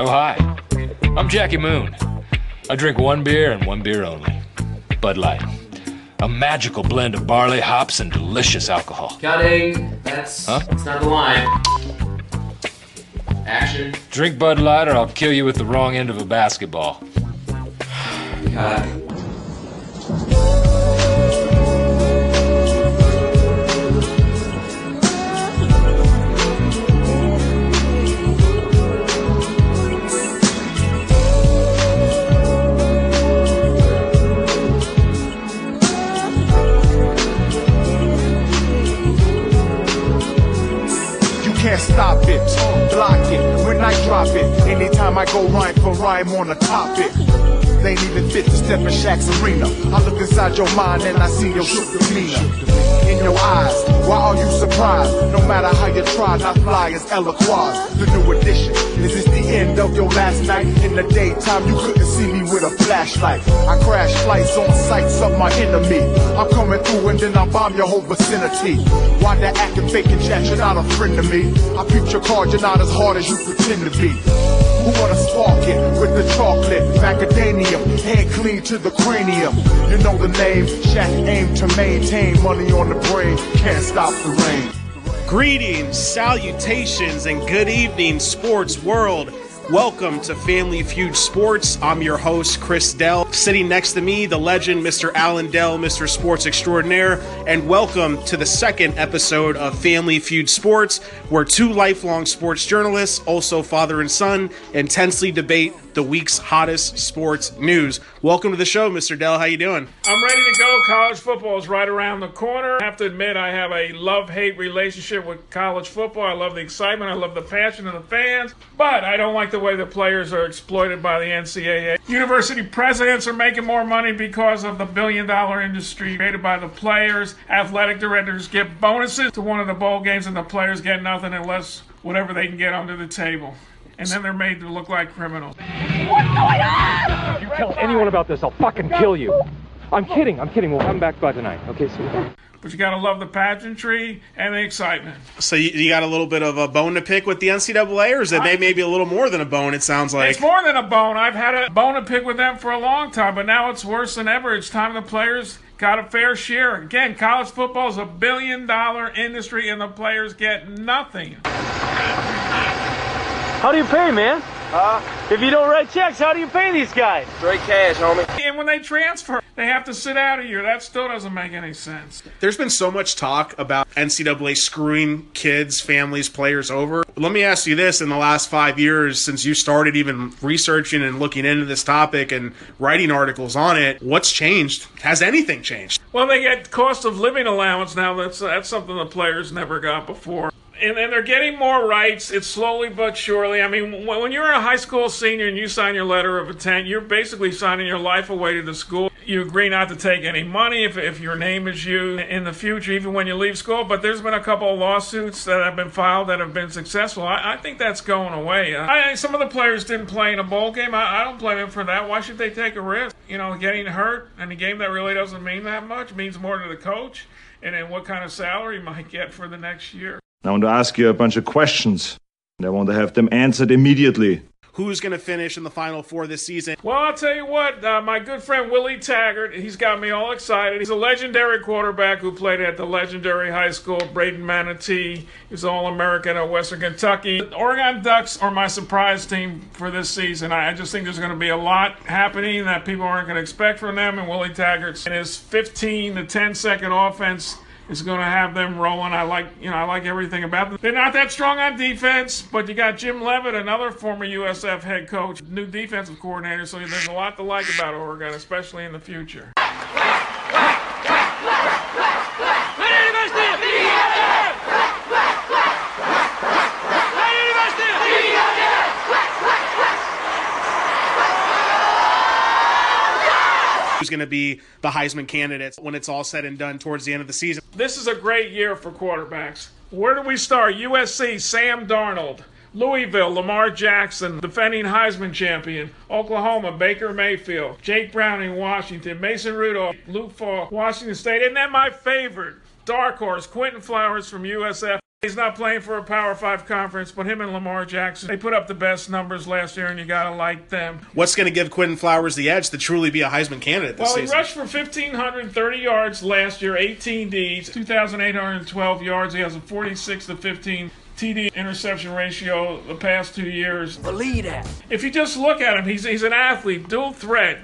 Oh, hi. I'm Jackie Moon. I drink one beer and one beer only Bud Light. A magical blend of barley, hops, and delicious alcohol. Cutting. That's Huh? that's not the line. Action. Drink Bud Light or I'll kill you with the wrong end of a basketball. Cut. Block it when I drop it. Anytime I go rhyme for rhyme on a topic. They ain't even fit to step in Shaq's arena. I look inside your mind and I see your shook demeanor. In your eyes, why are you surprised? No matter how you try, not fly as Eloquaz. The new edition. Is this the end of your last night? In the daytime, you couldn't see me with a flashlight. I crash flights on sights of my enemy. I'm coming through and then I bomb your whole vicinity. Why that acting fake and chat? You're not a friend to me. I peep your card, you're not as hard as you pretend to be. Who wanna spark it with the chocolate? Macadamium, head clean to the cranium. You know the name, Shaq aim to maintain money on the brain. Can't stop the rain. Greetings, salutations, and good evening, sports world. Welcome to Family Feud Sports. I'm your host, Chris Dell. Sitting next to me, the legend, Mr. Alan Dell, Mr. Sports Extraordinaire. And welcome to the second episode of Family Feud Sports, where two lifelong sports journalists, also father and son, intensely debate the week's hottest sports news. Welcome to the show, Mr. Dell. How you doing? I'm ready to go. College football is right around the corner. I have to admit, I have a love hate relationship with college football. I love the excitement, I love the passion of the fans, but I don't like the way the players are exploited by the NCAA. University presidents are making more money because of the billion dollar industry created by the players. Athletic directors get bonuses to one of the bowl games, and the players get nothing unless whatever they can get under the table. And then they're made to look like criminals. What's going on? If you tell anyone about this, I'll fucking kill you. I'm kidding. I'm kidding. We'll come back by tonight. Okay, sweetheart? But you gotta love the pageantry and the excitement. So you, you got a little bit of a bone to pick with the NCAA, or is it may- maybe a little more than a bone? It sounds like. It's more than a bone. I've had a bone to pick with them for a long time, but now it's worse than ever. It's time the players got a fair share. Again, college football is a billion dollar industry, and the players get nothing. How do you pay, man? Huh? If you don't write checks, how do you pay these guys? Straight cash, homie. And when they transfer, they have to sit out a year. That still doesn't make any sense. There's been so much talk about NCAA screwing kids, families, players over. Let me ask you this: in the last five years, since you started even researching and looking into this topic and writing articles on it, what's changed? Has anything changed? Well, they get cost of living allowance now. That's that's something the players never got before. And, and they're getting more rights. It's slowly but surely. I mean, when, you're a high school senior and you sign your letter of intent, you're basically signing your life away to the school. You agree not to take any money if, if your name is used in the future, even when you leave school. But there's been a couple of lawsuits that have been filed that have been successful. I, I think that's going away. Uh, I, I- some of the players didn't play in a bowl game. I, I don't blame them for that. Why should they take a risk? You know, getting hurt in a game that really doesn't mean that much means more to the coach and then what kind of salary you might get for the next year. I want to ask you a bunch of questions, and I want to have them answered immediately. Who's going to finish in the Final Four this season? Well, I'll tell you what, uh, my good friend Willie Taggart, he's got me all excited. He's a legendary quarterback who played at the legendary high school, Bradenton Manatee. He's All American at Western Kentucky. The Oregon Ducks are my surprise team for this season. I I just think there's going to be a lot happening that people aren't going to expect from them. And Willie Taggart's in his 15 to 10 second offense is going to have them rolling. I like, you know, I like everything about them. They're not that strong on defense, but you got Jim Leavitt, another former USF head coach, new defensive coordinator. So there's a lot to like about Oregon, especially in the future. Who's going to be the Heisman candidates when it's all said and done towards the end of the season? This is a great year for quarterbacks. Where do we start? USC, Sam Darnold. Louisville, Lamar Jackson, defending Heisman champion. Oklahoma, Baker Mayfield. Jake Browning, Washington. Mason Rudolph, Luke Falk, Washington State. And then my favorite, dark horse, Quinton Flowers from USF. He's not playing for a Power Five conference, but him and Lamar Jackson, they put up the best numbers last year, and you gotta like them. What's going to give Quinton Flowers the edge to truly be a Heisman candidate this season? Well, he season? rushed for 1,530 yards last year, 18 Ds, 2,812 yards. He has a 46 to 15 TD interception ratio the past two years. Believe that. If you just look at him, he's, he's an athlete, dual threat.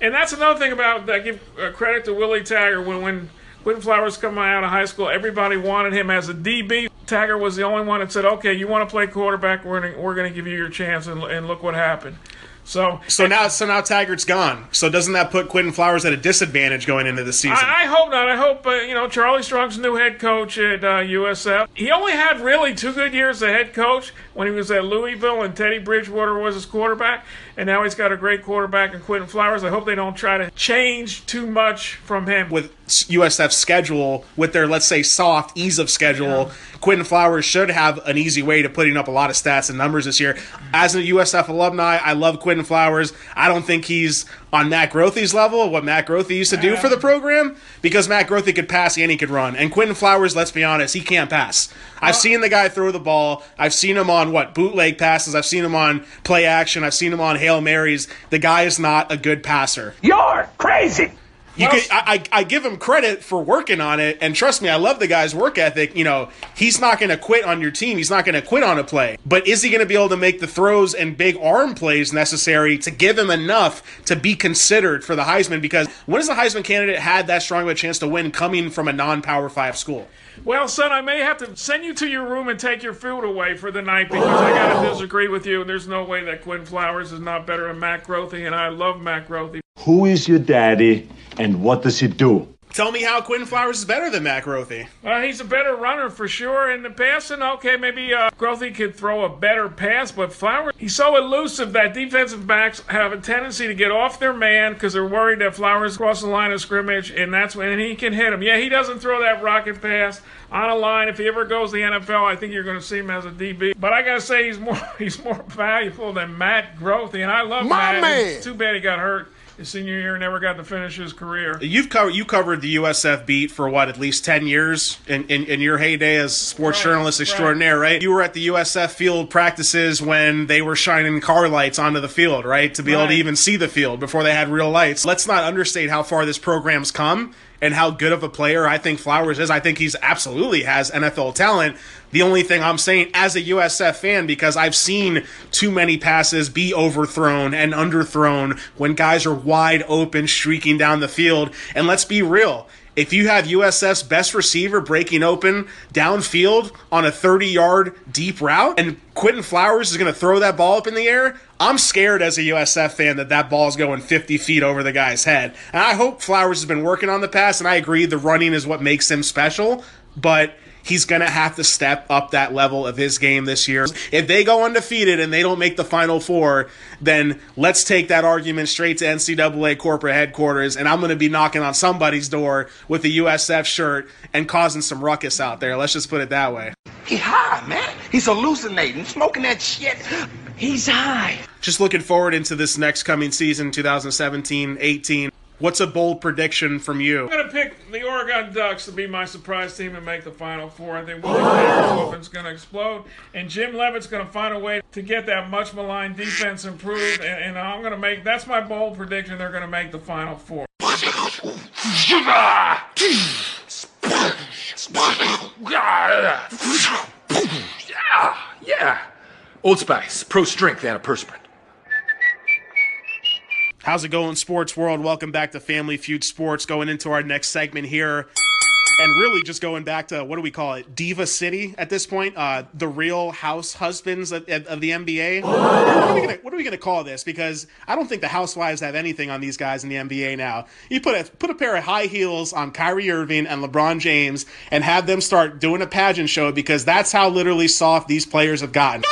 And that's another thing about I give uh, credit to Willie Taggart when when Quinton Flowers coming out of high school, everybody wanted him as a DB. Taggart was the only one that said, "Okay, you want to play quarterback? We're gonna, we're going to give you your chance." And, and look what happened. So so now, so now Taggart's gone. So doesn't that put Quinton Flowers at a disadvantage going into the season? I, I hope not. I hope uh, you know Charlie Strong's new head coach at uh, USF. He only had really two good years as a head coach when he was at Louisville and Teddy Bridgewater was his quarterback, and now he's got a great quarterback in Quinton Flowers. I hope they don't try to change too much from him. with USF's schedule, with their let's say soft ease of schedule, Quinton Flowers should have an easy way to putting up a lot of stats and numbers this year. As a USF alumni, I love Quinton Flowers. I don't think he's on Matt Grothe's level, what Matt Grothe used to do for the program, because Matt Grothe could pass and he could run. And Quinton Flowers, let's be honest, he can't pass. I've seen the guy throw the ball. I've seen him on what bootleg passes. I've seen him on play action. I've seen him on hail marys. The guy is not a good passer. You're crazy. You could, I, I I give him credit for working on it, and trust me, I love the guy's work ethic. You know, he's not going to quit on your team. He's not going to quit on a play. But is he going to be able to make the throws and big arm plays necessary to give him enough to be considered for the Heisman? Because when has a Heisman candidate had that strong of a chance to win coming from a non-Power Five school? Well, son, I may have to send you to your room and take your food away for the night because I got to oh. disagree with you. There's no way that Quinn Flowers is not better than Matt Grothe, and I love Matt Grothe. Who is your daddy and what does he do? Tell me how Quinn Flowers is better than Matt Grothe. Uh, he's a better runner for sure. In the passing, okay, maybe uh, Grothe could throw a better pass, but Flowers, he's so elusive that defensive backs have a tendency to get off their man because they're worried that Flowers cross the line of scrimmage, and that's when and he can hit him. Yeah, he doesn't throw that rocket pass on a line. If he ever goes to the NFL, I think you're going to see him as a DB. But I got to say, he's more he's more valuable than Matt Grothe, and I love My Matt. man. It's too bad he got hurt. His senior year never got to finish his career. You've covered you covered the USF beat for what at least ten years in, in, in your heyday as sports Right, journalist right. extraordinaire, right. You were at the USF field practices when they were shining car lights onto the field, right, to be able to even see the field before they had real lights. Let's not understate how far this program's come and how good of a player I think Flowers is. I think he's absolutely has NFL talent. The only thing I'm saying as a USF fan, because I've seen too many passes be overthrown and underthrown when guys are wide open streaking down the field. And let's be real. If you have USF's best receiver breaking open downfield on a 30 yard deep route and Quinton Flowers is going to throw that ball up in the air, I'm scared as a USF fan that that ball's going 50 feet over the guy's head. And I hope Flowers has been working on the pass, and I agree the running is what makes him special, but he's going to have to step up that level of his game this year. If they go undefeated and they don't make the Final Four, then let's take that argument straight to NCAA corporate headquarters, and I'm going to be knocking on somebody's door with a USF shirt and causing some ruckus out there. Let's just put it that way. He high, man. He's hallucinating, smoking that shit. He's high. Just looking forward into this next coming season, 2017 18. What's a bold prediction from you? I'm going to pick the Oregon Ducks to be my surprise team and make the Final Four. I think Willie Taggart is going to explode, and Jim Leavitt's going to find a way to get that much maligned defense improved. And, and I'm going to make that's my bold prediction. They're going to make the Final Four. Yeah, yeah. Old Spice, pro strength antiperspirant. How's it going, sports world? Welcome back to Family Feud Sports. Going into our next segment here. And really just going back to what do we call it? Diva City at this point? Uh, the real house husbands of, of the NBA? What are, we we gonna call this? Because I don't think the housewives have anything on these guys in the NBA now. You put a put a pair of high heels on Kyrie Irving and LeBron James and have them start doing a pageant show because that's how literally soft these players have gotten.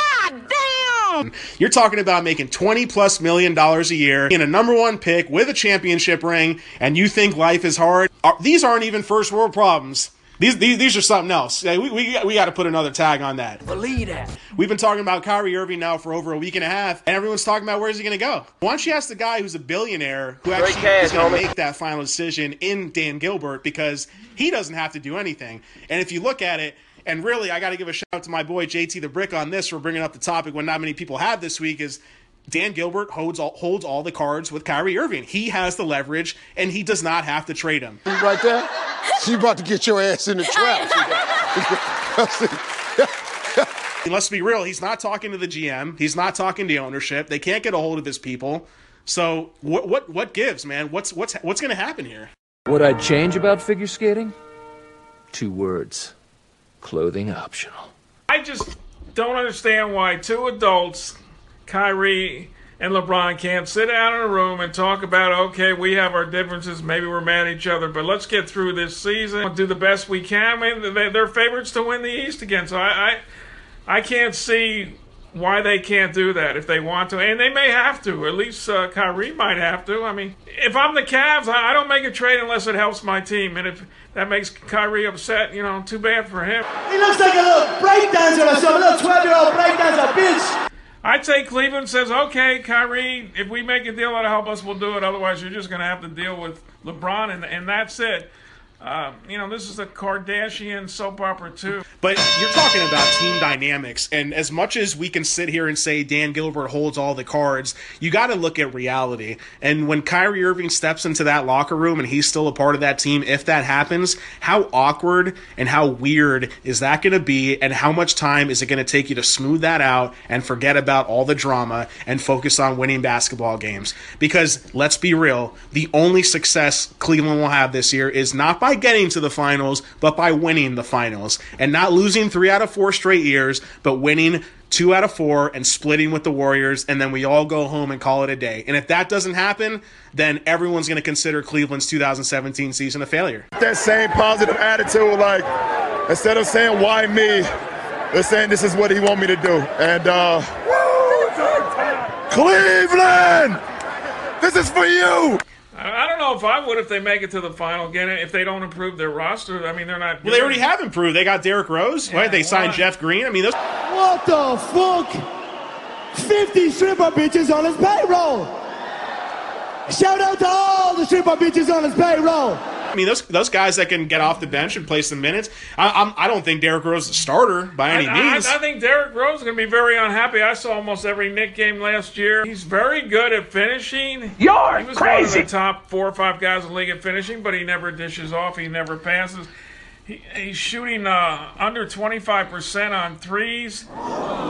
You're talking about making 20 plus million dollars a year in a number one pick with a championship ring, and you think life is hard? These aren't even first world problems. These, these, these are something else. We, we, we got to put another tag on that. Believe that. We've been talking about Kyrie Irving now for over a week and a half, and everyone's talking about where's he going to go. Why don't you ask the guy who's a billionaire who actually cash, is going to make that final decision in Dan Gilbert because he doesn't have to do anything. And if you look at it, And really, I got to give a shout out to my boy JT the Brick on this for bringing up the topic when not many people have this week. Is Dan Gilbert holds all, holds all the cards with Kyrie Irving. He has the leverage, and he does not have to trade him. Right there, she about to get your ass in the trap. Let's be real. He's not talking to the GM. He's not talking to ownership. They can't get a hold of his people. So what what what gives, man? What's what's what's going to happen here? What I'd change about figure skating? Two words. Clothing optional. I just don't understand why two adults, Kyrie and LeBron, can't sit down in a room and talk about, okay, we have our differences, maybe we're mad at each other, but let's get through this season, do the best we can. I mean, they- they're favorites to win the East again, so I, I, I can't see why they can't do that if they want to, and they may have to. At least uh, Kyrie might have to. I mean, if I'm the Cavs, I, I don't make a trade unless it helps my team, and if that makes Kyrie upset, you know, too bad for him. He looks like a little breakdancer or something, a little 12 year old breakdancer, bitch. I'd say Cleveland says, okay, Kyrie, if we make a deal that'll help us, we'll do it. Otherwise, you're just going to have to deal with LeBron, and, and that's it. Uh, you know, this is a Kardashian soap opera, too. But you're talking about team dynamics, and as much as we can sit here and say Dan Gilbert holds all the cards, you got to look at reality. And when Kyrie Irving steps into that locker room and he's still a part of that team, if that happens, how awkward and how weird is that going to be? And how much time is it going to take you to smooth that out and forget about all the drama and focus on winning basketball games? Because let's be real, the only success Cleveland will have this year is not by getting to the finals, but by winning the finals. And not losing three out of four straight years, but winning two out of four and splitting with the Warriors, and then we all go home and call it a day. And if that doesn't happen, then everyone's going to consider Cleveland's 2017 season a failure. that same positive attitude, like instead of saying why me, they're saying this is what he want me to do. And uh Cleveland! This is for you! I I don't know if I would if they make it to the final again. If they don't improve their roster, I mean, they're not. Well, they already have improved. They got Derrick Rose, right? They signed why? Jeff Green. I mean, those. What the fuck? 50 stripper bitches on his payroll. Shout out to all the stripper bitches on his payroll. I mean, those those guys that can get off the bench and play some minutes. I, I'm, I don't think Derrick Rose is a starter by any I, means. I, I think Derrick Rose is going to be very unhappy. I saw almost every Knick game last year. He's very good at finishing. You're he was crazy. one of the top four or five guys in the league at finishing, but he never dishes off. He never passes. He, he's shooting uh, under 25% on threes.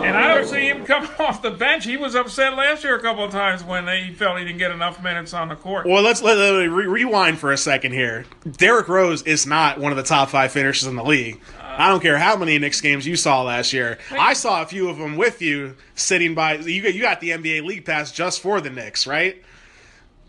And I don't see him coming off the bench. He was upset last year a couple of times when they, he felt he didn't get enough minutes on the court. Well, let's let, let me re- rewind for a second here. Derrick Rose is not one of the top five finishers in the league. Uh, I don't care how many Knicks games you saw last year. I saw a few of them with you sitting by. You got, you got the NBA League Pass just for the Knicks, right?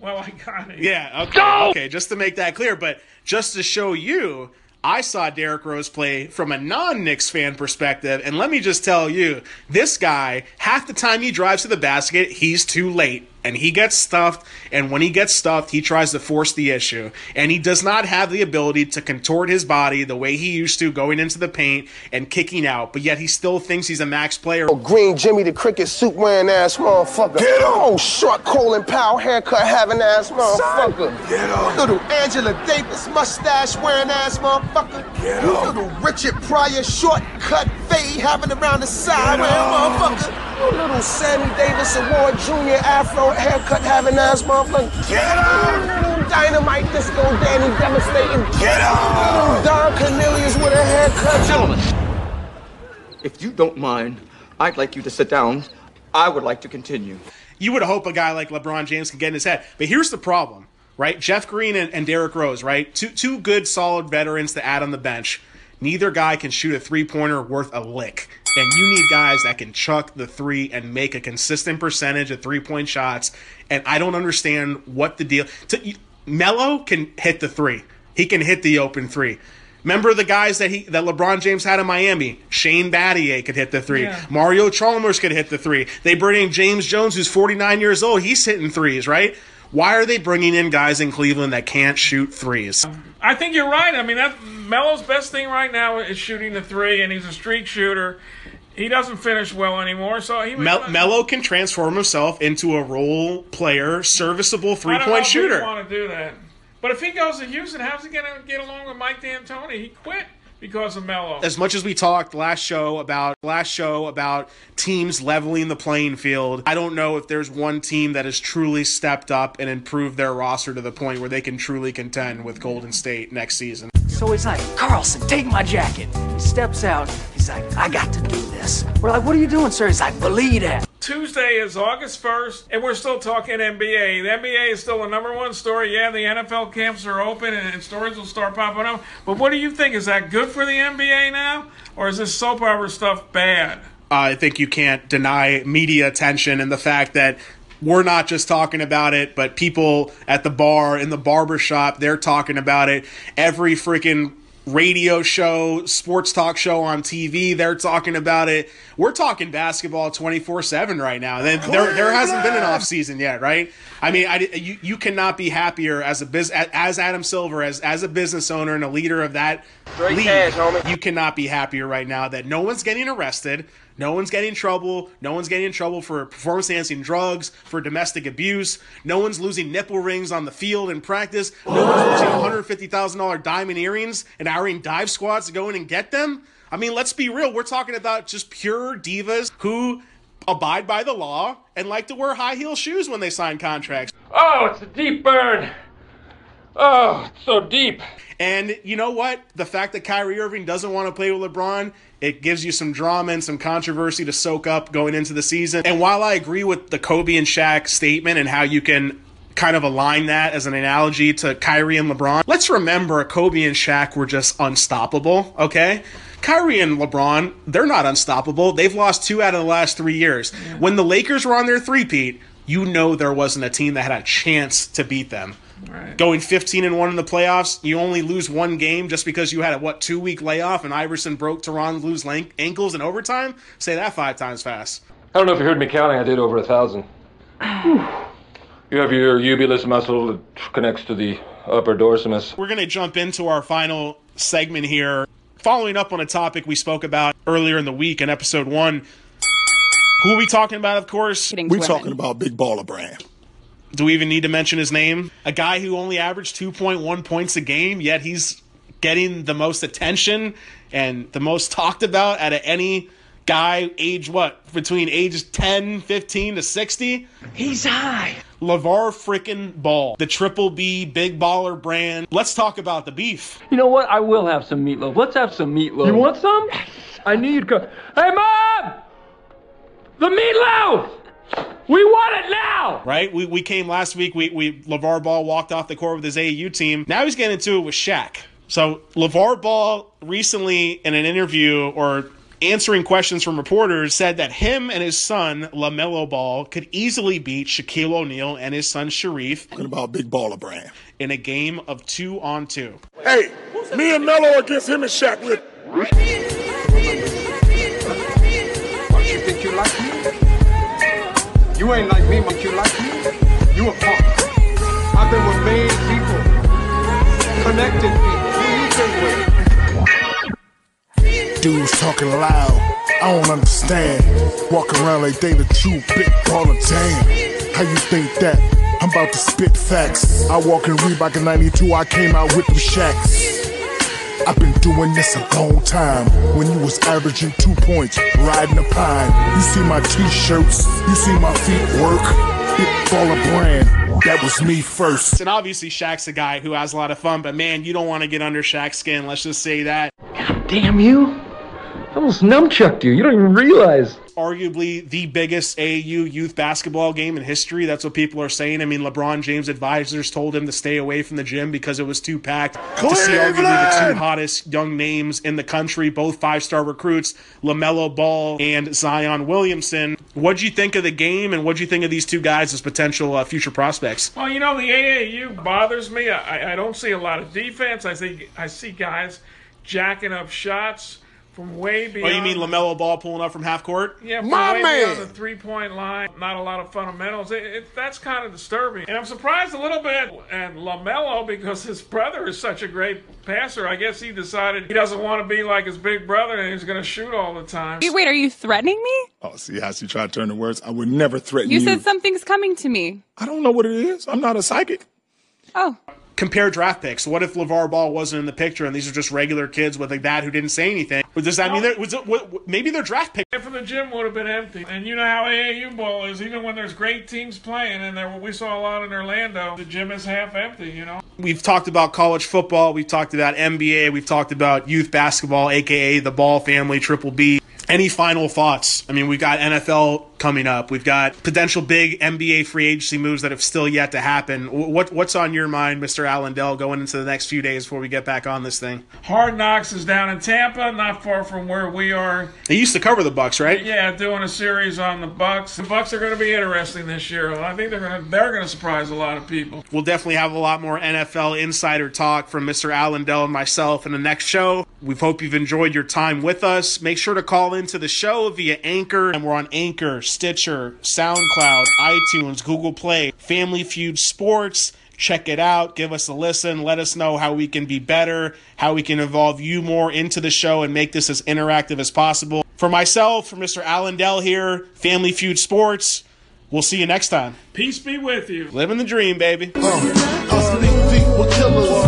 well, I got it. Yeah. Okay. Okay. Just to make that clear, but just to show you. I saw Derrick Rose play from a non Knicks fan perspective, and let me just tell you, this guy, half the time he drives to the basket, he's too late. And he gets stuffed, and when he gets stuffed, he tries to force the issue. And he does not have the ability to contort his body the way he used to going into the paint and kicking out, but yet he still thinks he's a max player. oh, Green Jimmy the cricket suit wearing ass motherfucker. Get him! Oh, short Colin Powell haircut having ass motherfucker. Get him! Little Angela Davis mustache wearing ass motherfucker. Get him! Little Richard Pryor shortcut fade having around the side wearing motherfucker. You Little Sammy Davis Award Jr. Afro haircut having ass motherfucker. Get him! Little Dynamite Disco Danny devastating. Get him! Little Don Cornelius with a haircut. Gentlemen, if you don't mind, I'd like you to sit down. I would like to continue. you would hope a guy like LeBron James can get in his head. But here's the problem, right? Jeff Green and, and Derrick Rose, right? Two two good, solid veterans to add on the bench. Neither guy can shoot a three pointer worth a lick. And you need guys that can chuck the three and make a consistent percentage of three point shots. And I don't understand what the deal. To, Melo can hit the three. He can hit the open three. Remember the guys that he that LeBron James had in Miami? Shane Battier could hit the three. Yeah. Mario Chalmers could hit the three. They bring in James Jones, who's 49 years old. He's hitting threes, right? Why are they bringing in guys in Cleveland that can't shoot threes? I think you're right. I mean, that Melo's best thing right now is shooting the three, and he's a streak shooter. He doesn't finish well anymore, so he Mel- Melo can transform himself into a role player, serviceable three I don't know point if shooter. want to do that. But if he goes to Houston, how's he going to get along with Mike D'Antoni? He quit because of Melo. as much as we talked last show about last show about teams leveling the playing field, I don't know if there's one team that has truly stepped up and improved their roster to the point where they can truly contend with Golden State next season. So he's like, Carlson, take my jacket. He steps out. He's like, I got to do this. We're like, what are you doing, sir? He's like, believe that. Tuesday is August 1st, and we're still talking NBA. The NBA is still the number one story. Yeah, the NFL camps are open, and, and stories will start popping up. But what do you think? Is that good for the NBA now? Or is this soap opera stuff bad? I think you can't deny media attention and the fact that we're not just talking about it, but people at the bar, in the barber shop, they're talking about it. Every freaking radio show, sports talk show on TV, they're talking about it. We're talking basketball 24-7 right now. There, there, there hasn't been an off season yet, right? I mean, I, you, you cannot be happier as a biz, as Adam Silver, as, as a business owner and a leader of that Straight league. cash. You cannot be happier right now that no one's getting arrested. No one's getting in trouble. No one's getting in trouble for performance enhancing drugs, for domestic abuse. No one's losing nipple rings on the field in practice. No one's losing $150,000 diamond earrings and hiring dive squads to go in and get them. I mean, let's be real. We're talking about just pure divas who abide by the law and like to wear high heel shoes when they sign contracts. Oh, it's a deep burn. Oh, it's so deep. And you know what? The fact that Kyrie Irving doesn't want to play with LeBron, it gives you some drama and some controversy to soak up going into the season. And while I agree with the Kobe and Shaq statement and how you can kind of align that as an analogy to Kyrie and LeBron, let's remember Kobe and Shaq were just unstoppable, okay? Kyrie and LeBron, they're not unstoppable. They've lost two out of the last three years. When the Lakers were on their three-peat, you know there wasn't a team that had a chance to beat them. Right. Going 15 and 1 in the playoffs, you only lose one game just because you had a what two week layoff and Iverson broke Tyronn Lue's lank- ankles in overtime. Say that five times fast. I don't know if you heard me counting. I did over a thousand. you have your ubulus muscle that connects to the upper dorsimus. We're going to jump into our final segment here, following up on a topic we spoke about earlier in the week in episode one. Who are we talking about, of course? We're talking about Big Baller Brand. Do we even need to mention his name? A guy who only averaged 2.1 points a game, yet he's getting the most attention and the most talked about out of any guy age what? Between ages 10, 15 to 60? He's high. LeVar frickin' Ball, the Triple B Big Baller brand. Let's talk about the beef. You know what? I will have some meatloaf. Let's have some meatloaf. You want some? I knew you'd come. Hey, Mom! The meatloaf! We want it now! Right? We, we came last week. We, we LeVar Ball walked off the court with his AAU team. Now he's getting into it with Shaq. So LeVar Ball recently in an interview or answering questions from reporters said that him and his son LaMelo Ball could easily beat Shaquille O'Neal and his son Shareef Talking about Big Baller Brand. in a game of two on two. Hey, me and Melo against him and Shaq. You ain't like me, but you like me? You a punk. I've been with made people, connected people. Who you with? dudes talking loud. I don't understand. Walk around like they the true big baller. Damn, how you think that? I'm about to spit facts. I walk in Reebok in 92, I came out with them shacks. I've been doing this a long time. When you was averaging two points, riding a pine. You see my t-shirts, you see my feet work. Big baller brand, that was me first. And obviously Shaq's a guy who has a lot of fun, but man, you don't want to get under Shaq's skin. Let's just say that. Damn you! I almost numchucked you. You don't even realize. arguably the biggest AAU youth basketball game in history. That's what people are saying. I mean, LeBron James advisors told him to stay away from the gym because it was too packed. To see arguably the two hottest young names in the country, both five star recruits, LaMelo Ball and Zion Williamson. What'd you think of the game, and what'd you think of these two guys as potential uh, future prospects? Well, you know, the AAU bothers me. I, I don't see a lot of defense. I think I see guys jacking up shots from way Oh, you mean LaMelo Ball pulling up from half court? Yeah, from My way man! beyond the three-point line. Not a lot of fundamentals. It, it, that's kind of disturbing. And I'm surprised a little bit at LaMelo because his brother is such a great passer. I guess he decided he doesn't want to be like his big brother and he's going to shoot all the time. Wait, are you threatening me? Oh, see how she tried to turn the words? I would never threaten You you. said something's coming to me. I don't know what it is. I'm not a psychic. Oh, compare draft picks. What if LeVar Ball wasn't in the picture and these are just regular kids with a dad who didn't say anything? Does that mean that was it, what, maybe their draft pick? If the gym would have been empty, and you know how AAU ball is, even when there's great teams playing, and there we saw a lot in Orlando, the gym is half empty. You know. We've talked about college football. We've talked about NBA. We've talked about youth basketball, aka the Ball family, Triple B. Any final thoughts? I mean, we've got NFL coming up. We've got potential big NBA free agency moves that have still yet to happen. What what's on your mind, Mr. Alan Dell, going into the next few days before we get back on this thing? Hard Knocks is down in Tampa, not far from where we are. They used to cover the Bucs, right? Yeah, doing a series on the Bucs. The Bucs are going to be interesting this year. I think they're going to they're going to surprise a lot of people. We'll definitely have a lot more NFL insider talk from Mr. Alan Dell and myself in the next show. We hope you've enjoyed your time with us. Make sure to call into the show via Anchor, and we're on Anchor, Stitcher, SoundCloud, iTunes, Google Play, Family Feud Sports. Check it out. Give us a listen. Let us know how we can be better, how we can involve you more into the show and make this as interactive as possible. For myself, for Mr. Allen Dell here, Family Feud Sports, we'll see you next time. Peace be with you. Living the dream, baby. I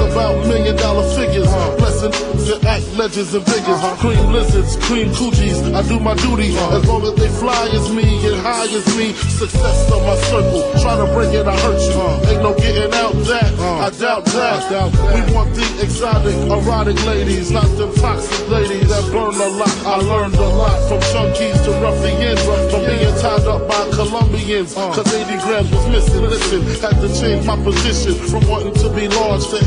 legends and figures. Cream lizards, cream coochies. I do my duty as long as they fly as me and high as me. Success on my circle. Try to bring it, I hurt you. Ain't no getting out that. I doubt that. We want the exotic, erotic ladies, not them toxic ladies that burn a lot. I learned a lot from chunkies to ruffians. From being tied up by Colombians. Uh. Cause 80 grams was missing. Listen, had to change my position from wanting to be large to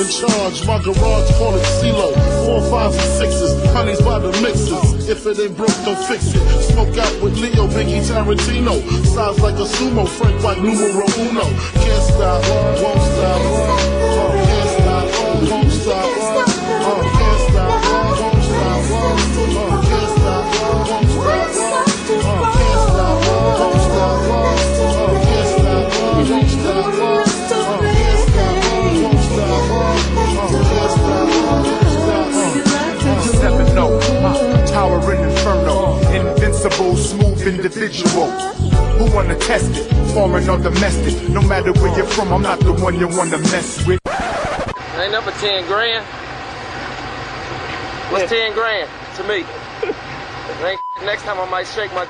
in charge. My garage call it CeeLo. Four, fives, and sixes. Honey's by the mixes. If it ain't broke, don't fix it. Smoke out with Leo, Biggie, Tarantino. Size like a sumo, Frank White, numero uno. Can't stop, smooth. Who wanna test it? Foreign or domestic? No matter where you're from, I'm not the one you wanna mess with. Ain't number 10 grand. What's 10 grand to me? Ain't- Next time I might shake my